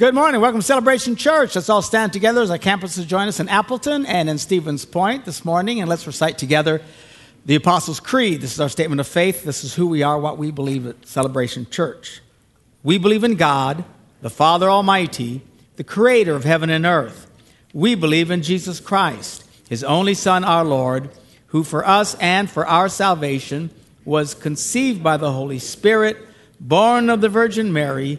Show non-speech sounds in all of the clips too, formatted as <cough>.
Good morning. Welcome to Celebration Church. Let's all stand together as our campuses join us in Appleton and in Stevens Point this morning, and let's recite together the Apostles' Creed. This is our statement of faith. This is who we are, what we believe at Celebration Church. We believe in God, the Father Almighty, the Creator of heaven and earth. We believe in Jesus Christ, His only Son, our Lord, who for us and for our salvation was conceived by the Holy Spirit, born of the Virgin Mary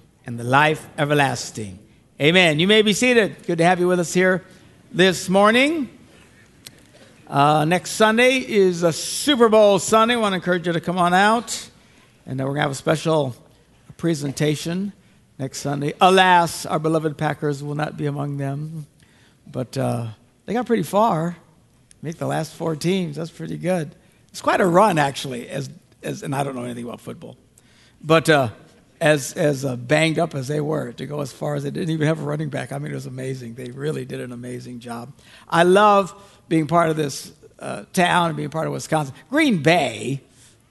and the life everlasting. Amen. You may be seated. Good to have you with us here this morning. Uh, next Sunday is a Super Bowl Sunday. I want to encourage you to come on out. And uh, we're going to have a special presentation next Sunday. Alas, our beloved Packers will not be among them. But uh, they got pretty far. Make the last four teams. That's pretty good. It's quite a run, actually, as, as, and I don't know anything about football. But uh, as, as uh, banged up as they were to go as far as they didn't even have a running back. I mean, it was amazing. They really did an amazing job. I love being part of this uh, town and being part of Wisconsin. Green Bay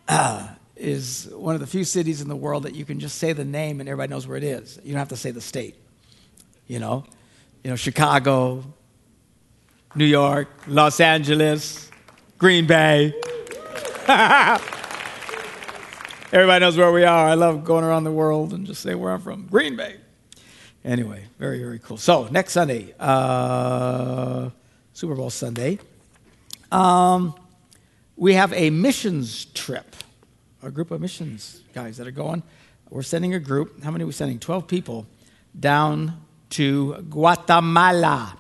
uh, is one of the few cities in the world that you can just say the name and everybody knows where it is. You don't have to say the state. You know, you know, Chicago, New York, Los Angeles, Green Bay. <laughs> Everybody knows where we are. I love going around the world and just say where I'm from. Green Bay. Anyway, very, very cool. So, next Sunday, uh, Super Bowl Sunday, um, we have a missions trip, a group of missions guys that are going. We're sending a group, how many are we sending? 12 people down to Guatemala.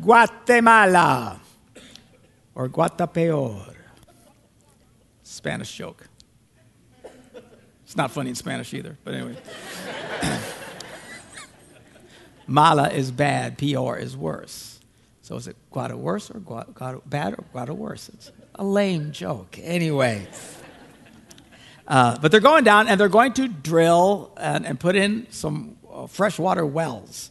Guatemala. Or Guatepeor. Spanish joke. It's not funny in Spanish either, but anyway. <coughs> Mala is bad, PR is worse. So is it guada worse or guada, guada bad or guada worse? It's a lame joke. Anyway. Uh, but they're going down and they're going to drill and, and put in some uh, freshwater wells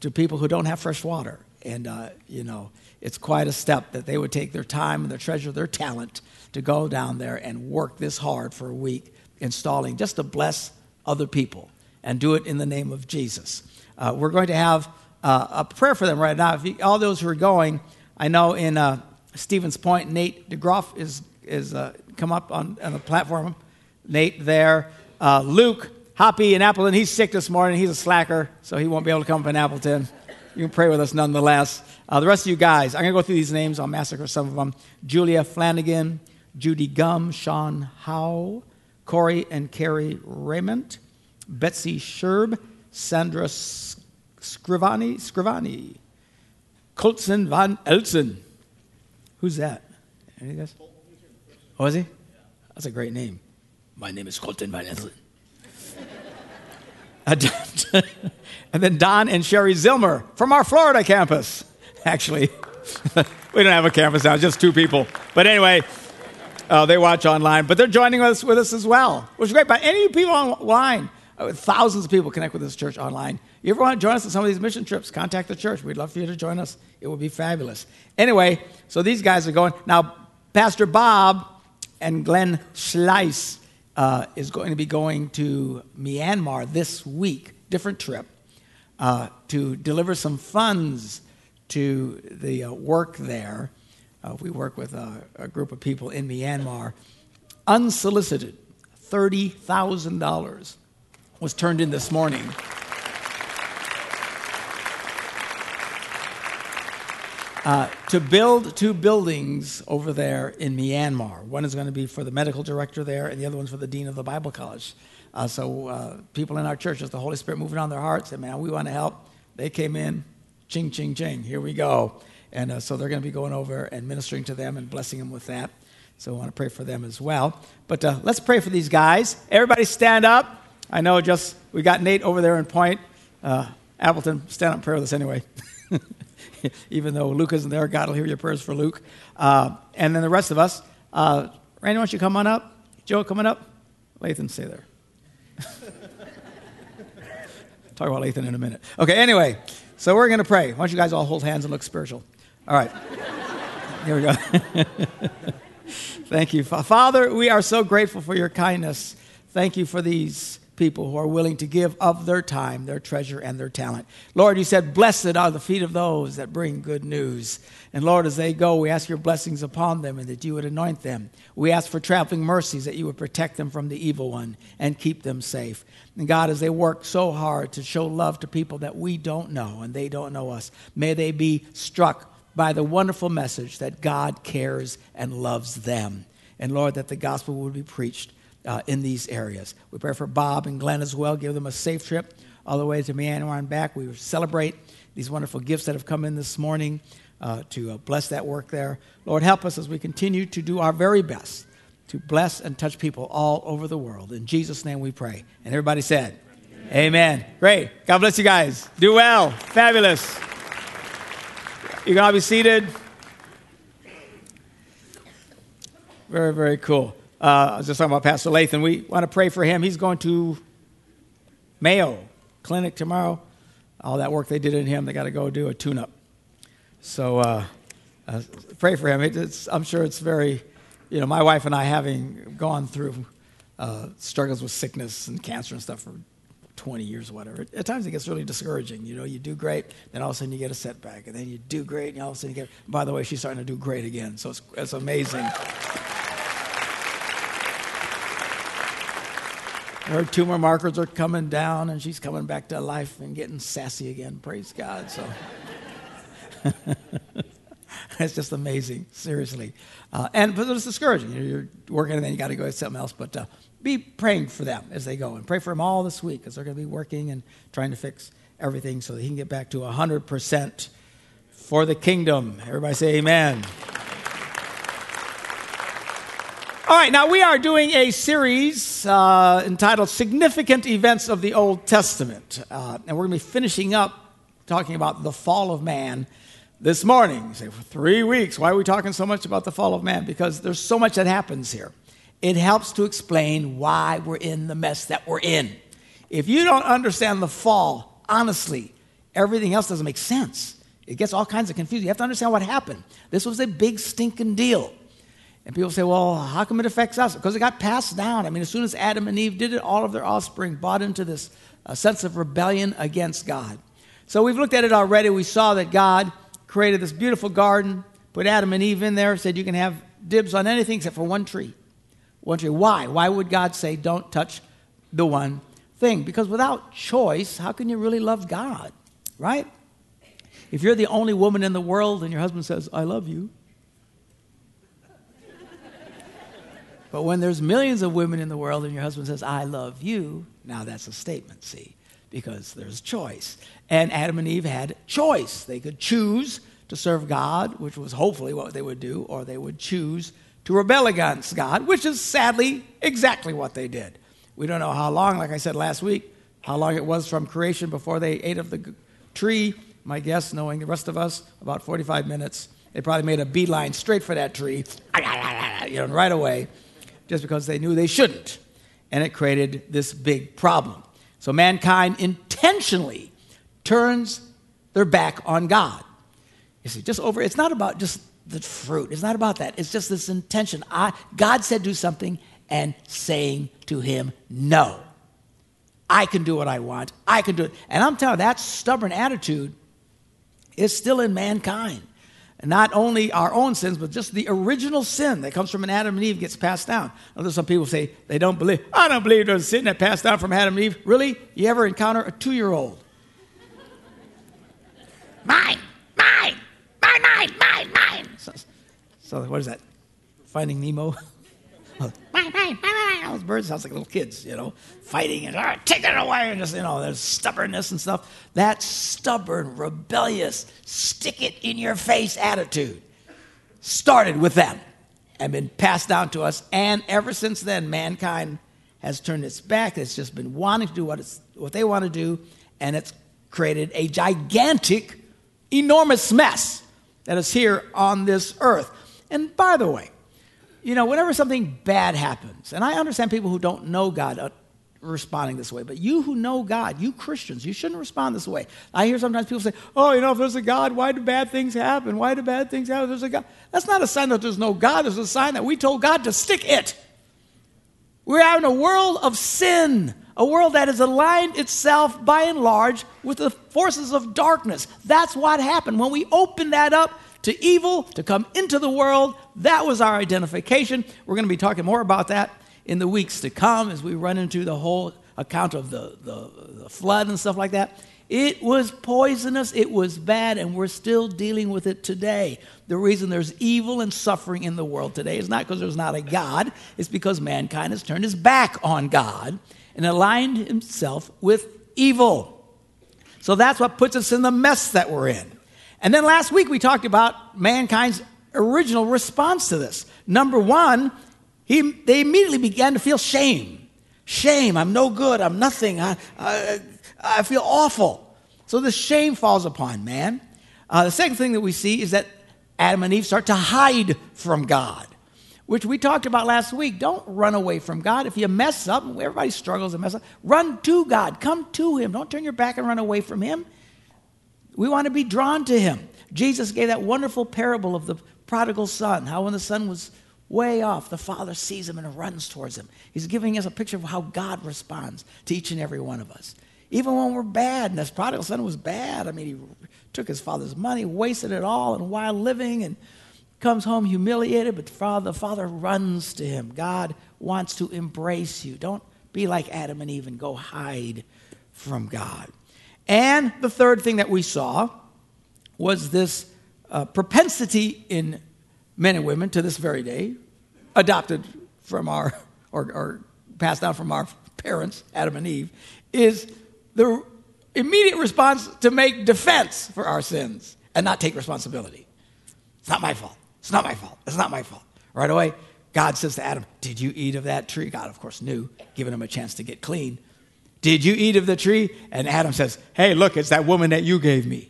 to people who don't have fresh water. And, uh, you know, it's quite a step that they would take their time and their treasure, their talent to go down there and work this hard for a week installing just to bless other people and do it in the name of Jesus. Uh, we're going to have uh, a prayer for them right now. You, all those who are going, I know in uh, Stevens Point, Nate DeGroff is, is uh, come up on, on the platform. Nate there. Uh, Luke Hoppy in Appleton, he's sick this morning. He's a slacker, so he won't be able to come up in Appleton. You can pray with us nonetheless. Uh, the rest of you guys, I'm going to go through these names. I'll massacre some of them. Julia Flanagan, Judy Gum, Sean Howe, Corey and Carrie Raymond, Betsy Sherb, Sandra Scrivani, Scrivani, Colson Van Elsen. Who's that? Any guys? Oh, is he? That's a great name. My name is Colton Van Elsen. <laughs> <laughs> and then Don and Sherry Zilmer from our Florida campus. Actually, <laughs> we don't have a campus now, just two people. But anyway, uh, they watch online, but they're joining us with us as well, which is great. But any people online, uh, thousands of people connect with this church online. You ever want to join us on some of these mission trips? Contact the church. We'd love for you to join us. It would be fabulous. Anyway, so these guys are going now. Pastor Bob and Glenn Schleiss uh, is going to be going to Myanmar this week, different trip, uh, to deliver some funds to the uh, work there. Uh, we work with a, a, group of people in Myanmar. Unsolicited, $30,000 was turned in this morning. Uh, to build two buildings over there in Myanmar. One is going to be for the medical director there, and the other one's for the dean of the Bible college. Uh, so, uh, people in our church, as the Holy Spirit moving on their hearts, said, Man, we want to help. They came in, ching, ching, ching, here we go. And uh, so they're going to be going over and ministering to them and blessing them with that. So I want to pray for them as well. But uh, let's pray for these guys. Everybody stand up. I know just we got Nate over there in point. Uh, Appleton, stand up and pray with us anyway. <laughs> Even though Luke isn't there, God will hear your prayers for Luke. Uh, and then the rest of us. Uh, Randy, why don't you come on up? Joe, coming up? Lathan, stay there. <laughs> Talk about Lathan in a minute. Okay, anyway, so we're going to pray. Why don't you guys all hold hands and look spiritual? All right. Here we go. <laughs> Thank you. Father, we are so grateful for your kindness. Thank you for these people who are willing to give of their time, their treasure, and their talent. Lord, you said, Blessed are the feet of those that bring good news. And Lord, as they go, we ask your blessings upon them and that you would anoint them. We ask for traveling mercies that you would protect them from the evil one and keep them safe. And God, as they work so hard to show love to people that we don't know and they don't know us, may they be struck by the wonderful message that God cares and loves them. And Lord, that the gospel would be preached uh, in these areas. We pray for Bob and Glenn as well. Give them a safe trip all the way to Myanmar and back. We celebrate these wonderful gifts that have come in this morning uh, to uh, bless that work there. Lord, help us as we continue to do our very best to bless and touch people all over the world. In Jesus' name we pray. And everybody said, Amen. Amen. Great. God bless you guys. Do well. Fabulous. You can all be seated. Very, very cool. Uh, I was just talking about Pastor Lathan. We want to pray for him. He's going to Mayo Clinic tomorrow. All that work they did in him, they got to go do a tune up. So uh, uh, pray for him. It, I'm sure it's very, you know, my wife and I having gone through uh, struggles with sickness and cancer and stuff for 20 years or whatever. At times it gets really discouraging. You know, you do great, then all of a sudden you get a setback, and then you do great, and all of a sudden you get. By the way, she's starting to do great again, so it's, it's amazing. Her tumor markers are coming down, and she's coming back to life and getting sassy again. Praise God. So. <laughs> <laughs> it's just amazing, seriously. Uh, and but it's discouraging. You're, you're working and then you got to go to something else. But uh, be praying for them as they go and pray for them all this week because they're going to be working and trying to fix everything so that he can get back to 100% for the kingdom. Everybody say amen. All right, now we are doing a series uh, entitled Significant Events of the Old Testament. Uh, and we're going to be finishing up talking about the fall of man this morning. You say, for three weeks, why are we talking so much about the fall of man? Because there's so much that happens here it helps to explain why we're in the mess that we're in. If you don't understand the fall, honestly, everything else doesn't make sense. It gets all kinds of confusing. You have to understand what happened. This was a big stinking deal. And people say, well, how come it affects us? Because it got passed down. I mean, as soon as Adam and Eve did it, all of their offspring bought into this uh, sense of rebellion against God. So we've looked at it already. We saw that God created this beautiful garden, put Adam and Eve in there, said you can have dibs on anything except for one tree One tree. why. Why would God say, don't touch the one thing? Because without choice, how can you really love God, right? If you're the only woman in the world and your husband says, I love you, <laughs> but when there's millions of women in the world and your husband says, I love you, now that's a statement, see, because there's choice. And Adam and Eve had choice. They could choose to serve God, which was hopefully what they would do, or they would choose to rebel against God, which is sadly exactly what they did. We don't know how long, like I said last week, how long it was from creation before they ate of the tree. My guess, knowing the rest of us, about 45 minutes. They probably made a beeline straight for that tree, <laughs> you know, right away, just because they knew they shouldn't. And it created this big problem. So mankind intentionally turns their back on God. You see, just over, it's not about just the fruit. It's not about that. It's just this intention. I, God said do something and saying to him, no. I can do what I want. I can do it. And I'm telling you, that stubborn attitude is still in mankind. Not only our own sins, but just the original sin that comes from an Adam and Eve gets passed down. Now, there's some people say they don't believe. I don't believe there's a sin that passed down from Adam and Eve. Really? You ever encounter a two year old? Mine, mine, mine, mine, mine, mine. So, so what is that? Finding Nemo? <laughs> Those birds sounds like little kids, you know, fighting and ah, take it away, and just you know, there's stubbornness and stuff. That stubborn, rebellious, stick it in your face attitude started with them and been passed down to us. And ever since then, mankind has turned its back. It's just been wanting to do what, it's, what they want to do, and it's created a gigantic, enormous mess that is here on this earth. And by the way, you know, whenever something bad happens, and I understand people who don't know God uh, responding this way, but you who know God, you Christians, you shouldn't respond this way. I hear sometimes people say, oh, you know, if there's a God, why do bad things happen? Why do bad things happen if there's a God? That's not a sign that there's no God, it's a sign that we told God to stick it. We're out in a world of sin, a world that has aligned itself by and large with the forces of darkness. That's what happened. When we open that up, to evil to come into the world. That was our identification. We're going to be talking more about that in the weeks to come as we run into the whole account of the, the, the flood and stuff like that. It was poisonous, it was bad, and we're still dealing with it today. The reason there's evil and suffering in the world today is not because there's not a God, it's because mankind has turned his back on God and aligned himself with evil. So that's what puts us in the mess that we're in. And then last week we talked about mankind's original response to this. Number one, he, they immediately began to feel shame. Shame, I'm no good, I'm nothing, I, I, I feel awful. So the shame falls upon man. Uh, the second thing that we see is that Adam and Eve start to hide from God, which we talked about last week. Don't run away from God. If you mess up, everybody struggles and mess up, run to God, come to Him. Don't turn your back and run away from Him. We want to be drawn to him. Jesus gave that wonderful parable of the prodigal son, how when the son was way off, the father sees him and runs towards him. He's giving us a picture of how God responds to each and every one of us. Even when we're bad, and this prodigal son was bad. I mean, he took his father's money, wasted it all, and while living, and comes home humiliated, but the father, the father runs to him. God wants to embrace you. Don't be like Adam and Eve and go hide from God. And the third thing that we saw was this uh, propensity in men and women to this very day, adopted from our, or, or passed down from our parents, Adam and Eve, is the immediate response to make defense for our sins and not take responsibility. It's not my fault. It's not my fault. It's not my fault. Right away, God says to Adam, Did you eat of that tree? God, of course, knew, giving him a chance to get clean. Did you eat of the tree? And Adam says, Hey, look, it's that woman that you gave me.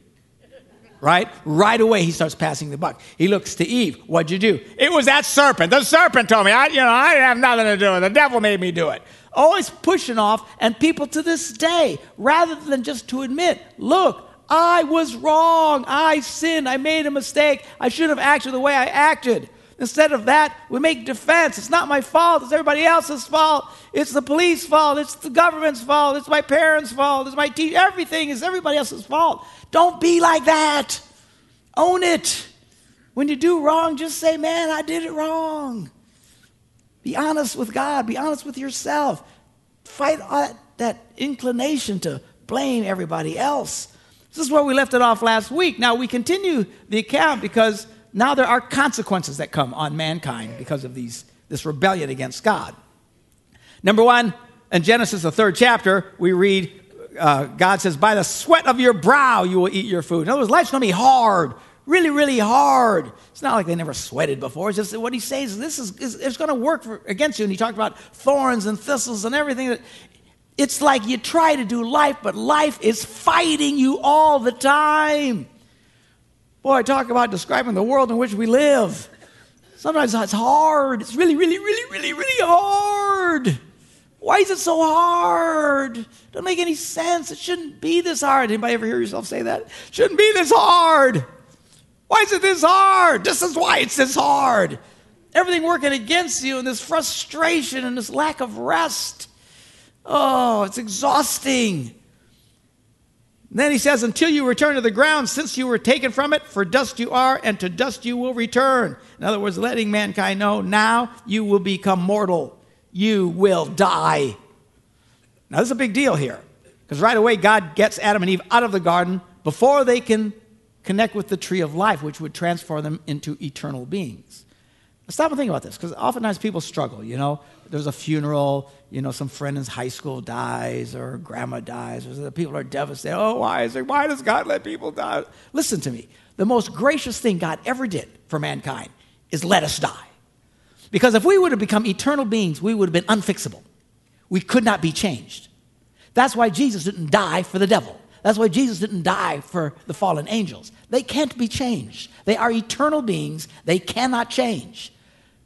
Right? Right away, he starts passing the buck. He looks to Eve. What'd you do? It was that serpent. The serpent told me. I, you know, I didn't have nothing to do with it. The devil made me do it. Always pushing off, and people to this day, rather than just to admit, look, I was wrong. I sinned. I made a mistake. I should have acted the way I acted. Instead of that, we make defense. It's not my fault. It's everybody else's fault. It's the police fault. It's the government's fault. It's my parents' fault. It's my teacher. Everything is everybody else's fault. Don't be like that. Own it. When you do wrong, just say, man, I did it wrong. Be honest with God. Be honest with yourself. Fight that inclination to blame everybody else. This is where we left it off last week. Now we continue the account because now there are consequences that come on mankind because of these, this rebellion against God. Number one, in Genesis, the third chapter, we read uh, God says, By the sweat of your brow you will eat your food. In other words, life's going to be hard, really, really hard. It's not like they never sweated before. It's just what he says this is, is it's going to work for, against you. And he talked about thorns and thistles and everything. It's like you try to do life, but life is fighting you all the time. Boy, talk about describing the world in which we live. Sometimes it's hard. It's really, really, really, really, really hard. Why is it so hard? It Doesn't make any sense. It shouldn't be this hard. Anybody ever hear yourself say that? Shouldn't be this hard. Why is it this hard? This is why it's this hard. Everything working against you and this frustration and this lack of rest. Oh, it's exhausting. Then he says, Until you return to the ground, since you were taken from it, for dust you are, and to dust you will return. In other words, letting mankind know now you will become mortal. You will die. Now, this is a big deal here, because right away God gets Adam and Eve out of the garden before they can connect with the tree of life, which would transform them into eternal beings. Stop and think about this, because oftentimes people struggle, you know there's a funeral, you know, some friend in high school dies or grandma dies, or people are devastated. Oh, why is it, why does God let people die? Listen to me. The most gracious thing God ever did for mankind is let us die. Because if we would have become eternal beings, we would have been unfixable. We could not be changed. That's why Jesus didn't die for the devil. That's why Jesus didn't die for the fallen angels. They can't be changed. They are eternal beings, they cannot change.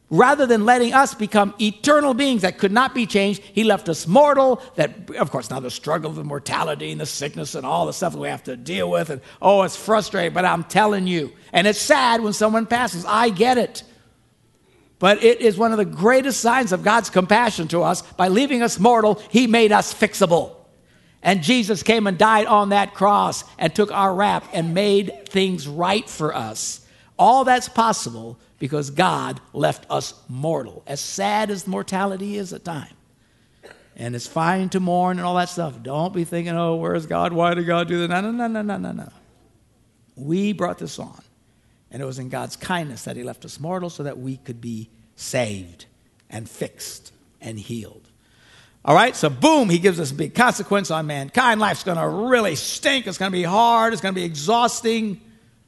Rather than letting us become eternal beings that could not be changed, he left us mortal. That, of course, now the struggle of mortality and the sickness and all the stuff that we have to deal with. And oh, it's frustrating, but I'm telling you. And it's sad when someone passes. I get it. But it is one of the greatest signs of God's compassion to us. By leaving us mortal, he made us fixable. And Jesus came and died on that cross and took our rap and made things right for us. All that's possible because God left us mortal, as sad as mortality is at times. And it's fine to mourn and all that stuff. Don't be thinking, oh, where's God? Why did God do that? No, no, no, no, no, no, no. We brought this on. And it was in God's kindness that He left us mortal so that we could be saved and fixed and healed. All right, so boom, he gives us a big consequence on mankind. Life's going to really stink. It's going to be hard. It's going to be exhausting.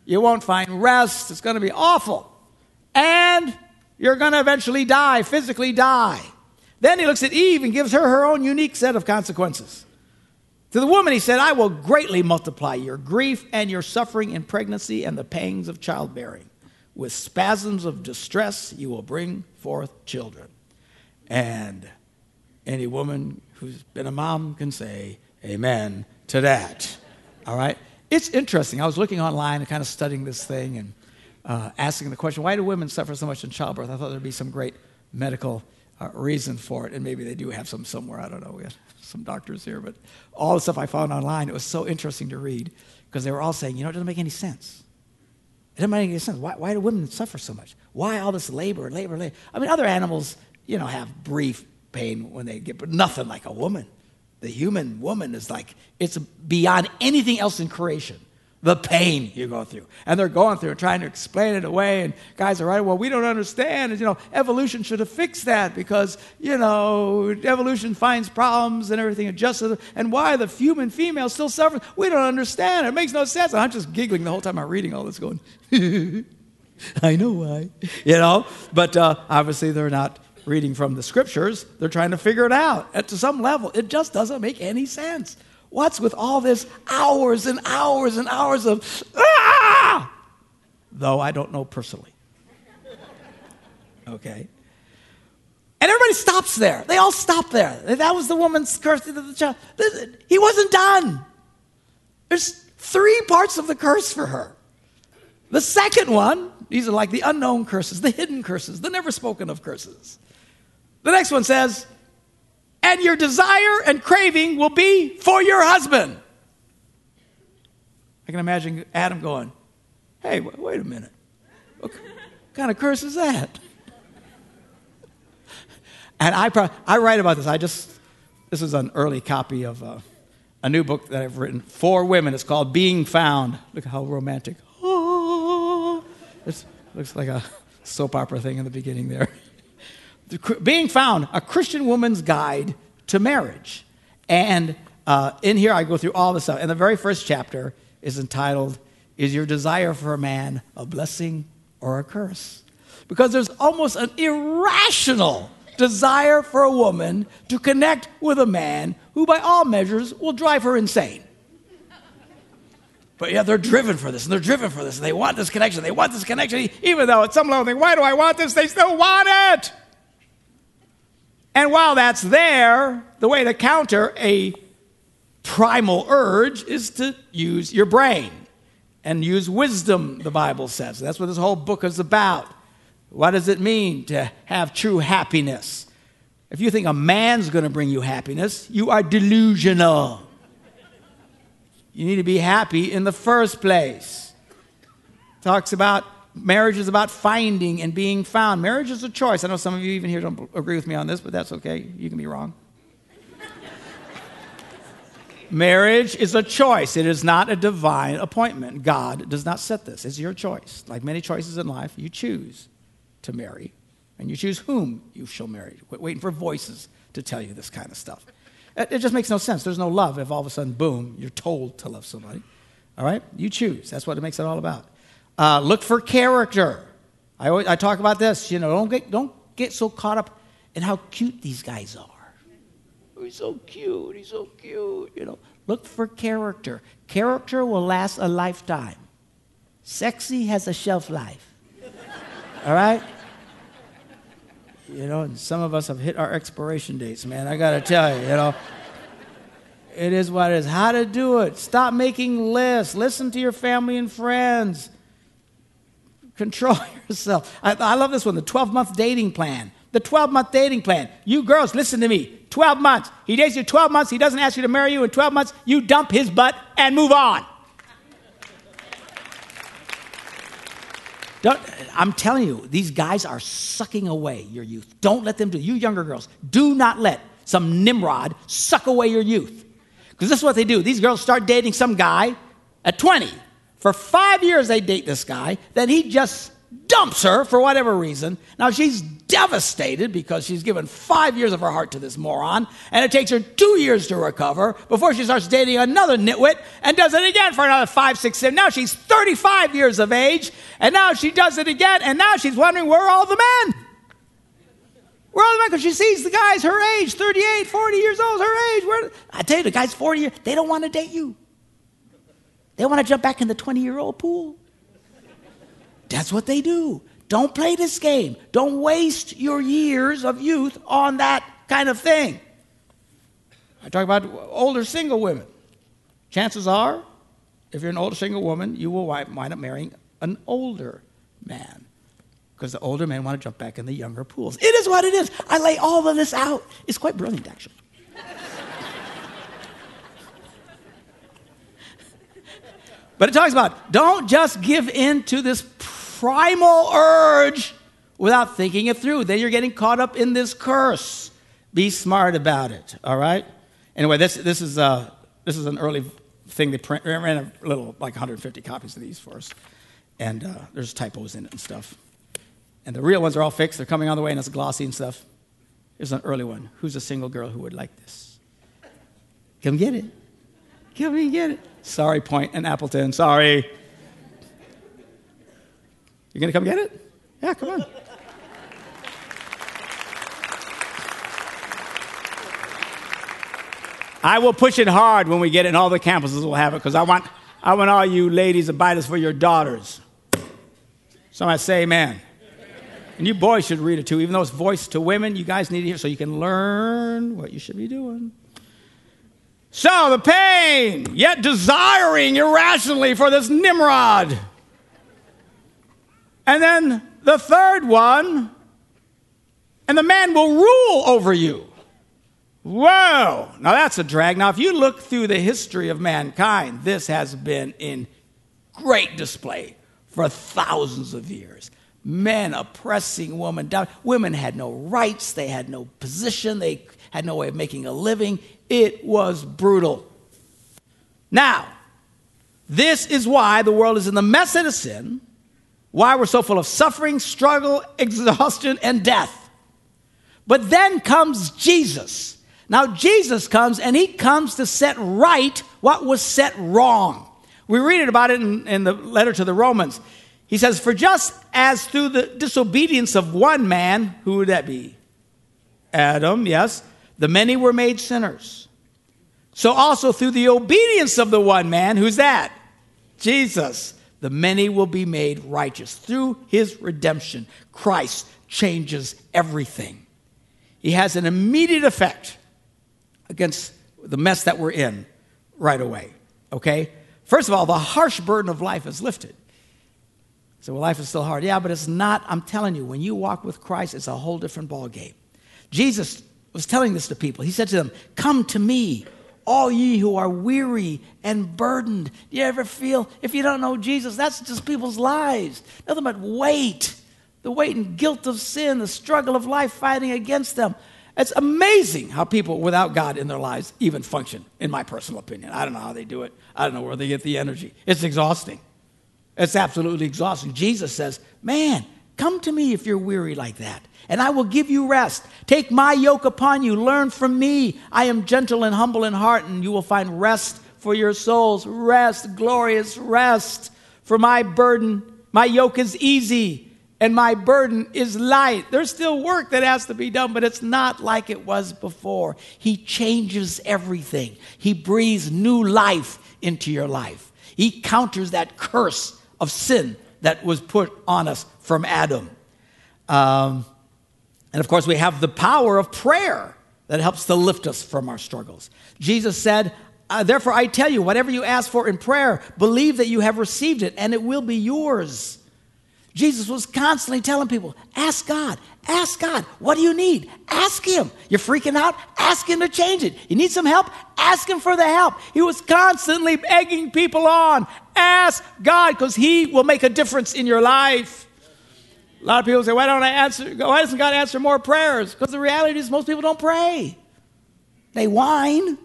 You won't find rest. It's going to be awful. And you're going to eventually die, physically die. Then he looks at Eve and gives her her own unique set of consequences. To the woman, he said, I will greatly multiply your grief and your suffering in pregnancy and the pangs of childbearing. With spasms of distress, you will bring forth children. And any woman who's been a mom can say amen to that. All right? It's interesting. I was looking online and kind of studying this thing and uh, asking the question why do women suffer so much in childbirth? I thought there'd be some great medical uh, reason for it, and maybe they do have some somewhere. I don't know. We have some doctors here, but all the stuff I found online, it was so interesting to read because they were all saying, you know, it doesn't make any sense. It doesn't make any sense. Why, why do women suffer so much? Why all this labor, labor, labor? I mean, other animals, you know, have brief pain when they get, but nothing like a woman. The human woman is like, it's beyond anything else in creation. The pain you go through. And they're going through and trying to explain it away. And guys are right, well, we don't understand. And, you know, evolution should have fixed that because, you know, evolution finds problems and everything adjusts. And why the human female still suffers, we don't understand. It makes no sense. I'm just giggling the whole time I'm reading all this, going, <laughs> I know why. You know, but uh, obviously they're not reading from the scriptures, they're trying to figure it out. At to some level, it just doesn't make any sense. What's with all this hours and hours and hours of ah? Though I don't know personally. Okay. And everybody stops there. They all stop there. That was the woman's curse to the child. He wasn't done. There's three parts of the curse for her. The second one, these are like the unknown curses, the hidden curses, the never spoken of curses. The next one says, and your desire and craving will be for your husband. I can imagine Adam going, Hey, wait a minute. What kind of curse is that? And I, pro- I write about this. I just, this is an early copy of uh, a new book that I've written for women. It's called Being Found. Look how romantic. <gasps> Oh, it looks like a soap opera thing in the beginning there. Being found a Christian woman's guide to marriage. And uh, in here, I go through all this stuff. And the very first chapter is entitled, Is Your Desire for a Man a Blessing or a Curse? Because there's almost an irrational desire for a woman to connect with a man who, by all measures, will drive her insane. But yeah, they're driven for this, and they're driven for this, and they want this connection. They want this connection, even though at some level they think, why do I want this? They still want it. And while that's there, the way to counter a primal urge is to use your brain and use wisdom, the Bible says. That's what this whole book is about. What does it mean to have true happiness? If you think a man's going to bring you happiness, you are delusional. You need to be happy in the first place. Talks about Marriage is about finding and being found. Marriage is a choice. I know some of you even here don't agree with me on this, but that's okay. You can be wrong. <laughs> Marriage is a choice. It is not a divine appointment. God does not set this. It's your choice. Like many choices in life, you choose to marry, and you choose whom you shall marry. Quit waiting for voices to tell you this kind of stuff. It just makes no sense. There's no love if all of a sudden, boom, you're told to love somebody. All right? You choose. That's what it makes it all about. Uh, look for character. I, always, I talk about this. You know, don't get, don't get so caught up in how cute these guys are. he's so cute, he's so cute, you know. Look for character. Character will last a lifetime. Sexy has a shelf life. All right? You know, and some of us have hit our expiration dates, man. I got to tell you, you know. It is what it is. How to do it. Stop making lists. Listen to your family and friends. Control <laughs> yourself. I, I love this one the 12 month dating plan. The 12 month dating plan. You girls, listen to me. 12 months. He dates you 12 months. He doesn't ask you to marry you in 12 months. You dump his butt and move on. Don't, I'm telling you, these guys are sucking away your youth. Don't let them do. You younger girls, do not let some Nimrod suck away your youth. Because this is what they do. These girls start dating some guy at 20. For five years, they date this guy. Then he just dumps her for whatever reason. Now she's devastated because she's given five years of her heart to this moron, and it takes her two years to recover before she starts dating another nitwit and does it again for another five, six, seven. Now she's 35 years of age, and now she does it again, and now she's wondering where are all the men? Where are all the men? Because she sees the guys her age, 38, 40 years old, her age. Where, I tell you, the guys 40 years, they don't want to date you. They want to jump back in the 20 year old pool. That's what they do. Don't play this game. Don't waste your years of youth on that kind of thing. I talk about older single women. Chances are, if you're an older single woman, you will wind up marrying an older man. Because the older men want to jump back in the younger pools. It is what it is. I lay all of this out. It's quite brilliant, actually. But it talks about don't just give in to this primal urge without thinking it through. Then you're getting caught up in this curse. Be smart about it, all right? Anyway, this, this, is, uh, this is an early thing they print, ran a little, like 150 copies of these for us. And uh, there's typos in it and stuff. And the real ones are all fixed. They're coming on the way and it's glossy and stuff. Here's an early one. Who's a single girl who would like this? Come get it. Come and get it. Sorry, Point and Appleton. Sorry. You gonna come get it? Yeah, come on. I will push it hard when we get it, and all the campuses will have it, because I want, I want all you ladies to buy this for your daughters. Somebody say amen. And you boys should read it too, even though it's voiced to women. You guys need to hear so you can learn what you should be doing. So the pain, yet desiring irrationally for this Nimrod. And then the third one, and the man will rule over you. Whoa! Now that's a drag. Now, if you look through the history of mankind, this has been in great display for thousands of years. Men oppressing women down. Women had no rights, they had no position, they had no way of making a living. It was brutal. Now, this is why the world is in the mess of sin why we're so full of suffering, struggle, <laughs> exhaustion, and death. But then comes Jesus. Now, Jesus comes and he comes to set right what was set wrong. We read it about it in, in the letter to the Romans. He says, For just as through the disobedience of one man, who would that be? Adam, yes, the many were made sinners. So also through the obedience of the one man, who's that? Jesus the many will be made righteous. Through his redemption, Christ changes everything. He has an immediate effect against the mess that we're in right away. Okay? First of all, the harsh burden of life is lifted. So, well, life is still hard. Yeah, but it's not. I'm telling you, when you walk with Christ, it's a whole different ballgame. Jesus was telling this to people. He said to them, Come to me, all ye who are weary and burdened. Do you ever feel, if you don't know Jesus, that's just people's lives. Nothing but weight. The weight and guilt of sin, the struggle of life fighting against them. It's amazing how people without God in their lives even function, in my personal opinion. I don't know how they do it. I don't know where they get the energy. It's exhausting. It's absolutely exhausting. Jesus says, Man, come to me if you're weary like that and I will give you rest. Take my yoke upon you. Learn from me. I am gentle and humble in heart, and you will find rest for your souls. Rest, glorious rest. For my burden, my yoke is easy, and my burden is light. There's still work that has to be done, but it's not like it was before. He changes everything, He breathes new life into your life. He counters that curse of sin that was put on us from Adam. Um, and of course, we have the power of prayer that helps to lift us from our struggles. Jesus said, uh, Therefore, I tell you, whatever you ask for in prayer, believe that you have received it and it will be yours. Jesus was constantly telling people, ask God, ask God, what do you need? Ask Him. You're freaking out? Ask Him to change it. You need some help? Ask Him for the help. He was constantly egging people on. Ask God because He will make a difference in your life. A lot of people say, why don't I answer? Why doesn't God answer more prayers? Because the reality is most people don't pray. They whine,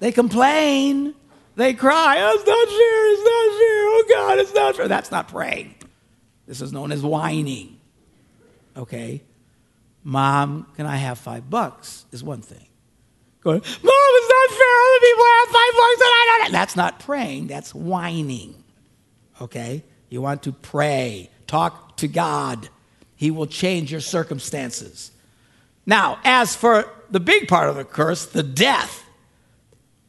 they complain, they cry, oh, it's not fair, it's not fair, oh God, it's not fair. That's not praying. This is known as whining. Okay? Mom, can I have five bucks? Is one thing. Going, Mom, it's not fair. Other people have five bucks and I don't. That's not praying, that's whining. Okay? You want to pray, talk to God. He will change your circumstances. Now, as for the big part of the curse, the death,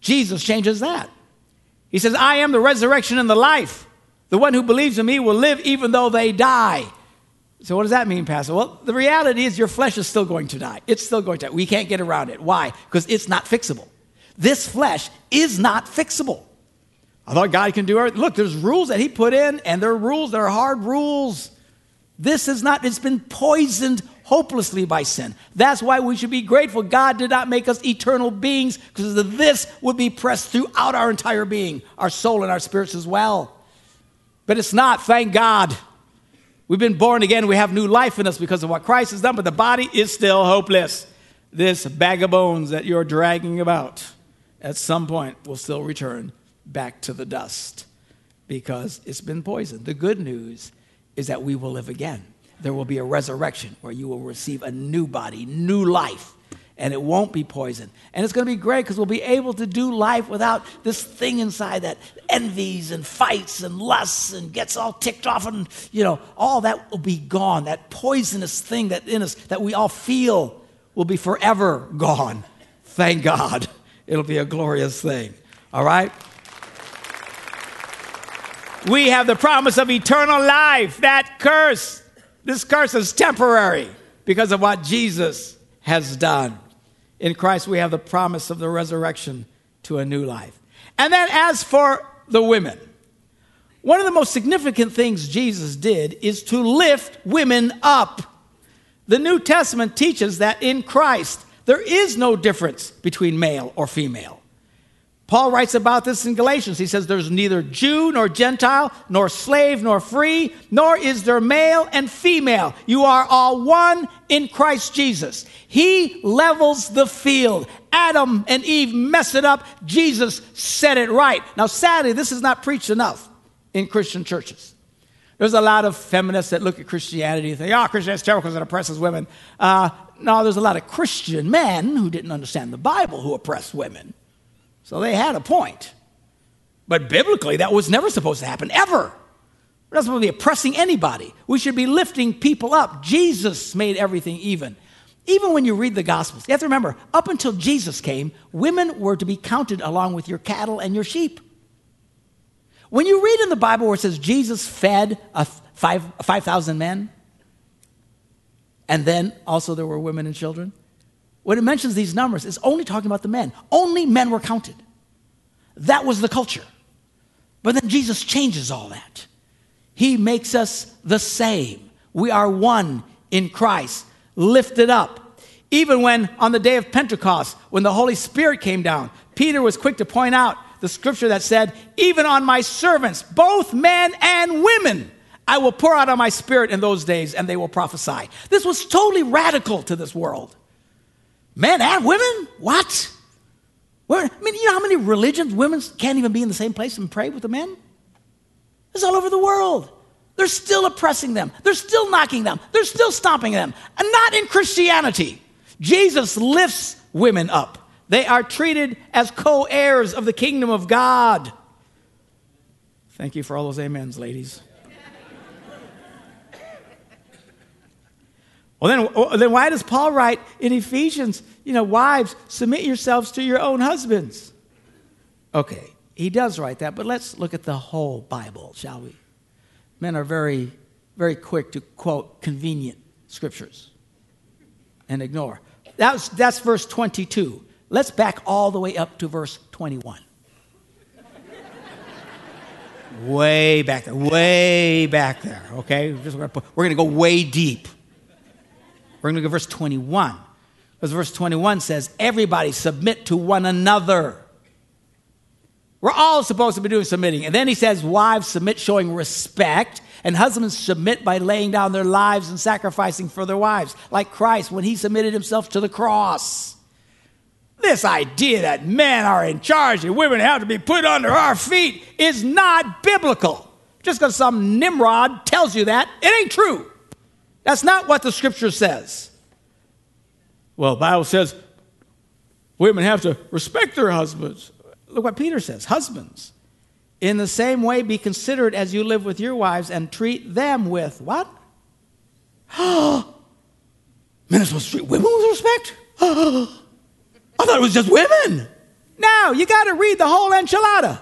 Jesus changes that. He says, I am the resurrection and the life. The one who believes in me will live even though they die. So, what does that mean, Pastor? Well, the reality is your flesh is still going to die. It's still going to die. We can't get around it. Why? Because it's not fixable. This flesh is not fixable. I thought God can do everything. Look, there's rules that He put in, and there are rules that are hard rules. This is not, it's been poisoned hopelessly by sin. That's why we should be grateful God did not make us eternal beings, because this would be pressed throughout our entire being, our soul and our spirits as well. But it's not, thank God. We've been born again. We have new life in us because of what Christ has done, but the body is still hopeless. This bag of bones that you're dragging about at some point will still return back to the dust because it's been poisoned. The good news is that we will live again. There will be a resurrection where you will receive a new body, new life and it won't be poison. And it's going to be great because we'll be able to do life without this thing inside that envies and fights and lusts and gets all ticked off and, you know, all that will be gone. That poisonous thing that in us that we all feel will be forever gone. Thank God. It'll be a glorious thing. All right? We have the promise of eternal life. That curse, this curse is temporary because of what Jesus has done. In Christ, we have the promise of the resurrection to a new life. And then, as for the women, one of the most significant things Jesus did is to lift women up. The New Testament teaches that in Christ, there is no difference between male or female. Paul writes about this in Galatians. He says, There's neither Jew nor Gentile, nor slave nor free, nor is there male and female. You are all one in Christ Jesus. He levels the field. Adam and Eve mess it up. Jesus set it right. Now, sadly, this is not preached enough in Christian churches. There's a lot of feminists that look at Christianity and think, oh, Christianity is terrible because it oppresses women. Uh, no, there's a lot of Christian men who didn't understand the Bible who oppress women. So they had a point. But biblically, that was never supposed to happen, ever. We're not supposed to be oppressing anybody. We should be lifting people up. Jesus made everything even. Even when you read the Gospels, you have to remember, up until Jesus came, women were to be counted along with your cattle and your sheep. When you read in the Bible where it says Jesus fed a five 5,000 men, and then also there were women and children, when it mentions these numbers, it's only talking about the men. Only men were counted. That was the culture. But then Jesus changes all that. He makes us the same. We are one in Christ, lifted up. Even when on the day of Pentecost, when the Holy Spirit came down, Peter was quick to point out the scripture that said, Even on my servants, both men and women, I will pour out on my spirit in those days and they will prophesy. This was totally radical to this world. Men and women? What? Where, I mean, you know how many religions women can't even be in the same place and pray with the men? It's all over the world. They're still oppressing them. They're still knocking them. They're still stomping them. And not in Christianity. Jesus lifts women up. They are treated as co heirs of the kingdom of God. Thank you for all those amens, ladies. Well, then, then why does Paul write in Ephesians, you know, wives, submit yourselves to your own husbands? Okay, he does write that, but let's look at the whole Bible, shall we? Men are very, very quick to quote convenient scriptures and ignore. That's, that's verse 22. Let's back all the way up to verse 21. <laughs> way back there, way back there, okay? We're going to go way deep. We're going to go to verse 21. Because verse 21 says, Everybody submit to one another. We're all supposed to be doing submitting. And then he says, Wives submit, showing respect, and husbands submit by laying down their lives and sacrificing for their wives, like Christ when he submitted himself to the cross. This idea that men are in charge and women have to be put under our feet is not biblical. Just because some Nimrod tells you that, it ain't true. That's not what the scripture says. Well, the Bible says women have to respect their husbands. Look what Peter says Husbands, in the same way be considerate as you live with your wives and treat them with what? <gasps> Men are supposed to treat women with respect? <gasps> I thought it was just women. Now, you got to read the whole enchilada.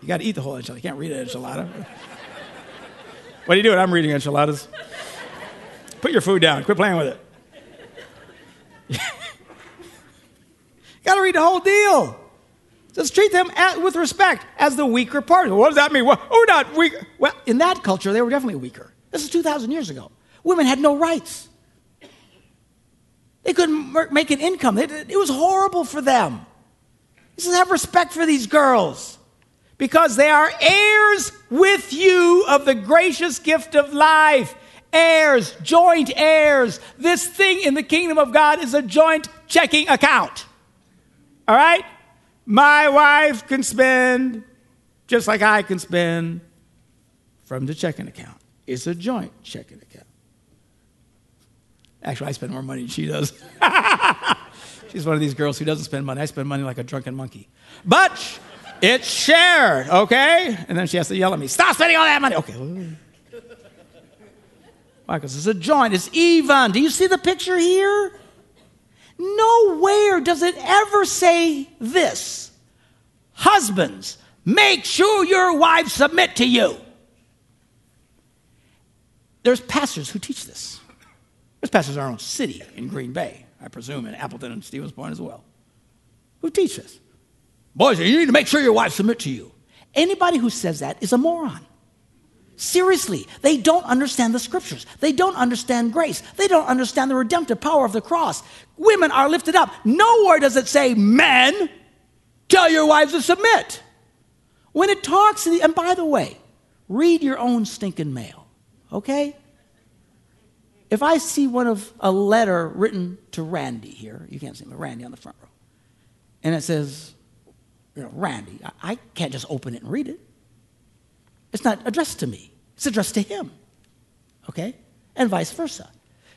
You got to eat the whole enchilada. You can't read an enchilada. What are you doing? I'm reading enchiladas. Put your food down. Quit playing with it. <laughs> Got to read the whole deal. Just treat them at, with respect as the weaker party. What does that mean? Well, we're oh, not weak. Well, in that culture, they were definitely weaker. This is 2,000 years ago. Women had no rights. They couldn't make an income. It was horrible for them. He says, have respect for these girls because they are heirs with you of the gracious gift of life. Heirs, joint heirs. This thing in the kingdom of God is a joint checking account. All right? My wife can spend just like I can spend from the checking account. It's a joint checking account. Actually, I spend more money than she does. <laughs> She's one of these girls who doesn't spend money. I spend money like a drunken monkey. But it's shared, okay? And then she has to yell at me, stop spending all that money. Okay. Why? Because it's a joint, it's even. Do you see the picture here? Nowhere does it ever say this Husbands, make sure your wives submit to you. There's pastors who teach this. There's pastors in our own city in Green Bay, I presume, in Appleton and Stevens Point as well, who teach this. Boys, you need to make sure your wives submit to you. Anybody who says that is a moron. Seriously, they don't understand the scriptures. They don't understand grace. They don't understand the redemptive power of the cross. Women are lifted up. Nowhere does it say, men, tell your wives to submit. When it talks, to the, and by the way, read your own stinking mail, okay? If I see one of a letter written to Randy here, you can't see me, Randy on the front row, and it says, you know, Randy, I, I can't just open it and read it. It's not addressed to me, it's addressed to him. Okay? And vice versa.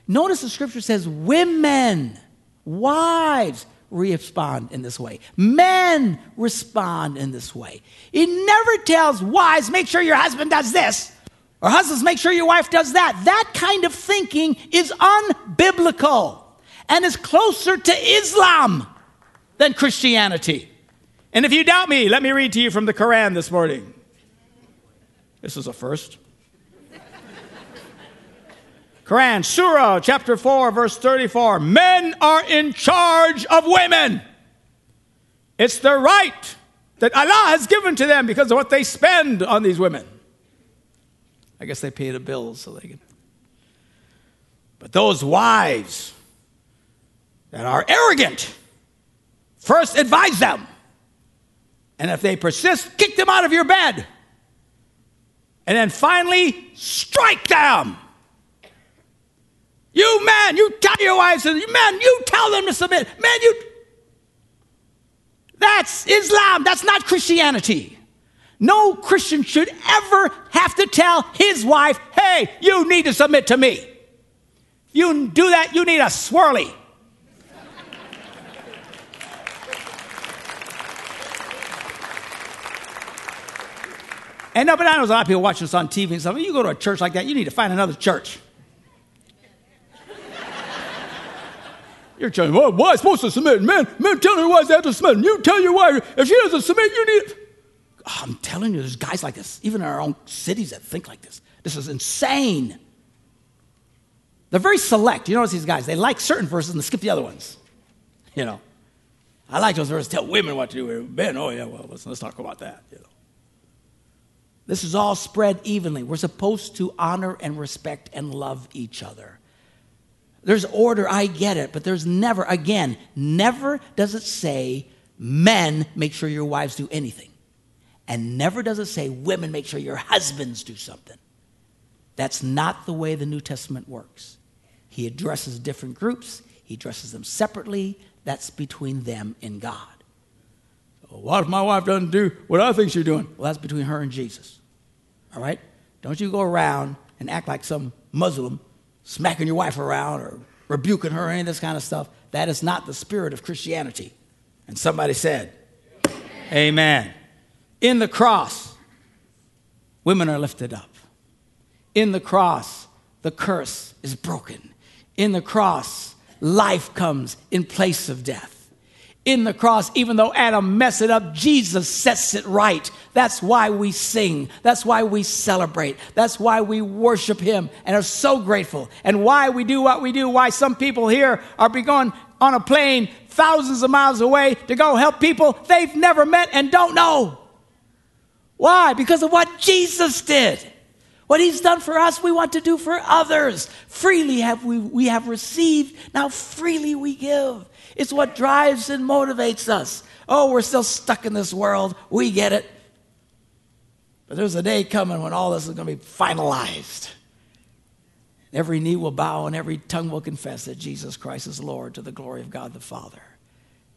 Notice the scripture says, women, wives, respond in this way. Men respond in this way. It never tells wives, make sure your husband does this, or husbands, make sure your wife does that. That kind of thinking is unbiblical and is closer to Islam than Christianity. And if you doubt me, let me read to you from the Quran this morning. This is a first. Quran, Surah, chapter 4, verse 34. Men are in charge of women. It's the right that Allah has given to them because of what they spend on these women. I guess they pay the bills so they can. But those wives that are arrogant, first advise them. And if they persist, kick them out of your bed. And then finally, strike them. You man, you tell your wives, man, you tell them to submit. Man, you. That's Islam. That's not Christianity. No Christian should ever have to tell his wife, hey, you need to submit to me. You do that, you need a swirly. And no, but I know a lot of people watching this on TV and stuff. You go to a church like that, you need to find another church. <laughs> You're telling me, well, why supposed to submit? Man, man, tell me why they have to submit. You tell your wife, if she doesn't submit, you need. Oh, I'm telling you, there's guys like this, even in our own cities, that think like this. This is insane. They're very select. You notice these guys, they like certain verses and they skip the other ones. You know, I like those verses. Tell women what to do. Men, oh, yeah, well, let's, let's talk about that. You know. This is all spread evenly. We're supposed to honor and respect and love each other. There's order, I get it, but there's never, again, never does it say men make sure your wives do anything. And never does it say women make sure your husbands do something. That's not the way the New Testament works. He addresses different groups, he addresses them separately. That's between them and God. what if my wife doesn't do what I think she's doing? Well, that's between her and Jesus. All right? Don't you go around and act like some Muslim smacking your wife around or rebuking her or any of this kind of stuff. That is not the spirit of Christianity. And somebody said, Amen. In the cross, women are lifted up. In the cross, the curse is broken. In the cross, life comes in place of death. In the cross, even though Adam messed it up, Jesus sets it right. That's why we sing. That's why we celebrate. That's why we worship Him and are so grateful. And why we do what we do. Why some people here are going on a plane thousands of miles away to go help people they've never met and don't know. Why? Because of what Jesus did. What he's done for us, we want to do for others. Freely have we, we have received, now freely we give. It's what drives and motivates us. Oh, we're still stuck in this world. We get it. But there's a day coming when all this is going to be finalized. Every knee will bow and every tongue will confess that Jesus Christ is Lord to the glory of God the Father.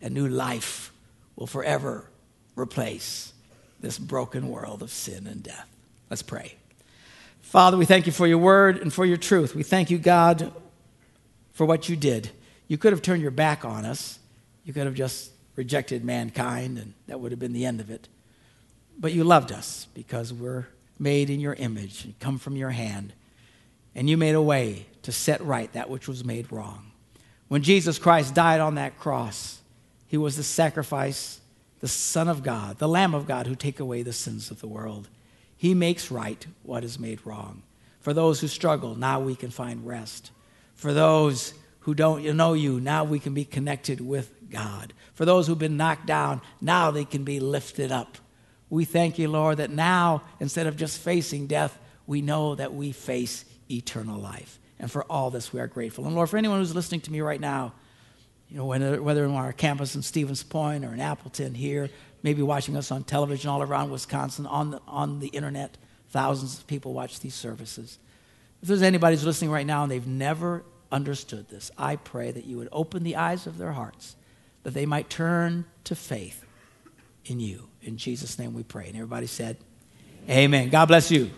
A new life will forever replace this broken world of sin and death. Let's pray. Father, we thank you for your word and for your truth. We thank you, God, for what you did. You could have turned your back on us, you could have just rejected mankind, and that would have been the end of it. But you loved us because we're made in your image and come from your hand. And you made a way to set right that which was made wrong. When Jesus Christ died on that cross, he was the sacrifice, the Son of God, the Lamb of God who take away the sins of the world. He makes right what is made wrong. For those who struggle, now we can find rest. For those who don't know you, now we can be connected with God. For those who've been knocked down, now they can be lifted up. We thank you, Lord, that now, instead of just facing death, we know that we face eternal life. And for all this, we are grateful. And Lord, for anyone who's listening to me right now, you know, whether on our campus in Stevens Point or in Appleton here, maybe watching us on television all around Wisconsin, on the, on the internet. Thousands of people watch these services. If there's anybody who's listening right now and they've never understood this, I pray that you would open the eyes of their hearts, that they might turn to faith in you. In Jesus' name we pray. And everybody said, Amen. God bless you.